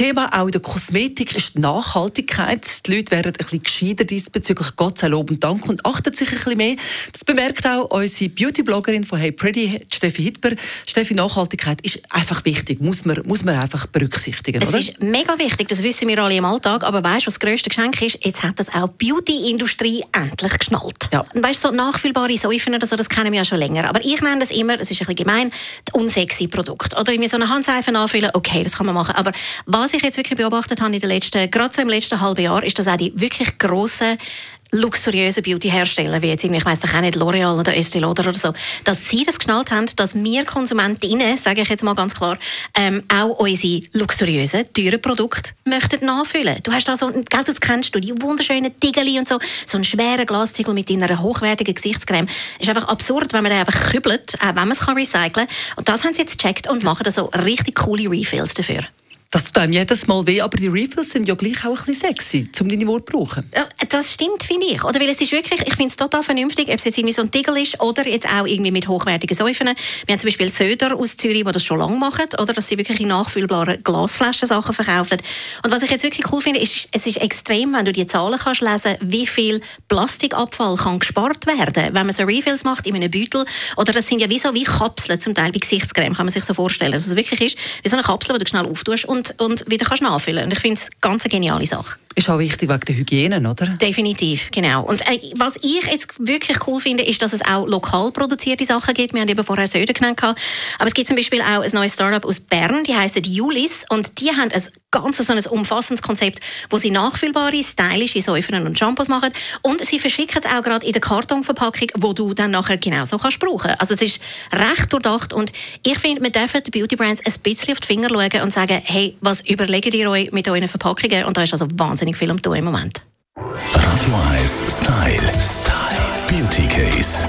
Thema auch in der Kosmetik ist die Nachhaltigkeit. Die Leute werden ein bisschen gescheiter diesbezüglich. Gott sei Lob und Dank und achten sich ein bisschen mehr. Das bemerkt auch unsere Beauty-Bloggerin von Hey Pretty, Steffi Hitber. Steffi, Nachhaltigkeit ist einfach wichtig. Muss man, muss man einfach berücksichtigen, Es oder? ist mega wichtig, das wissen wir alle im Alltag. Aber weißt du, was das grösste Geschenk ist? Jetzt hat das auch die Beauty-Industrie endlich geschnallt. Ja. Und weißt du, so nachfüllbare Säufen oder so, das kennen wir ja schon länger. Aber ich nenne das immer, es ist ein bisschen gemein, die unsexy Produkte. Oder mir so eine Handseife nachfüllen, okay, das kann man machen. Aber was ich jetzt wirklich beobachtet habe in den letzten, gerade so im letzten halben Jahr, ist, dass auch die wirklich grossen luxuriösen Beauty-Hersteller, wie jetzt ich weiss auch nicht, L'Oreal oder Estée Lauder oder so, dass sie das geschnallt haben, dass wir Konsumentinnen, sage ich jetzt mal ganz klar, ähm, auch unsere luxuriösen, teuren Produkte möchten nachfüllen. Du hast da so, gell, das kennst du, die wunderschönen Tigeli und so, so einen schweren Glastiegel mit einer hochwertigen Gesichtscreme. Ist einfach absurd, wenn man den einfach kübelt, auch wenn man es recyceln kann. Und das haben sie jetzt gecheckt und machen da so richtig coole Refills dafür. Das tut einem jedes Mal weh, aber die Refills sind ja gleich auch ein bisschen sexy, um deine Worte zu brauchen. Das stimmt, finde ich. Oder weil es ist wirklich, ich finde es total vernünftig, ob es jetzt irgendwie so ein Tigel ist oder jetzt auch irgendwie mit hochwertigen Säufen. Wir haben zum Beispiel Söder aus Zürich, die das schon lange machen, oder dass sie wirklich in nachfüllbaren Glasflaschen Sachen verkaufen. Und was ich jetzt wirklich cool finde, ist, es ist extrem, wenn du die Zahlen kannst lesen, wie viel Plastikabfall kann gespart werden, wenn man so Refills macht in einem Beutel. Oder das sind ja wie so wie Kapseln, zum Teil bei Gesichtscreme, kann man sich so vorstellen. Dass es wirklich ist, wie so eine Kapsel, die du schnell auftust und, und wieder kannst nachfüllen. Und ich finde es ganz eine geniale Sache. Ist auch wichtig wegen der Hygiene, oder? Definitiv, genau. Und äh, was ich jetzt wirklich cool finde, ist, dass es auch lokal produzierte Sachen gibt. Wir haben eben vorher Söder genannt. Aber es gibt zum Beispiel auch ein neues Startup aus Bern, die heißen Julis. Und die haben ein ganz so ein umfassendes Konzept, wo sie nachfüllbare, stylische Säufen und Shampoos machen. Und sie verschicken es auch gerade in der Kartonverpackung, wo du dann nachher genauso kannst brauchen. Also es ist recht durchdacht. Und ich finde, wir dürfen den Beauty Brands ein bisschen auf die Finger schauen und sagen, hey, was überlegt ihr euch mit euren Verpackungen? Und da ist also wahnsinnig viel am tun im Moment. Radio 1 Style. Style. Beauty Case.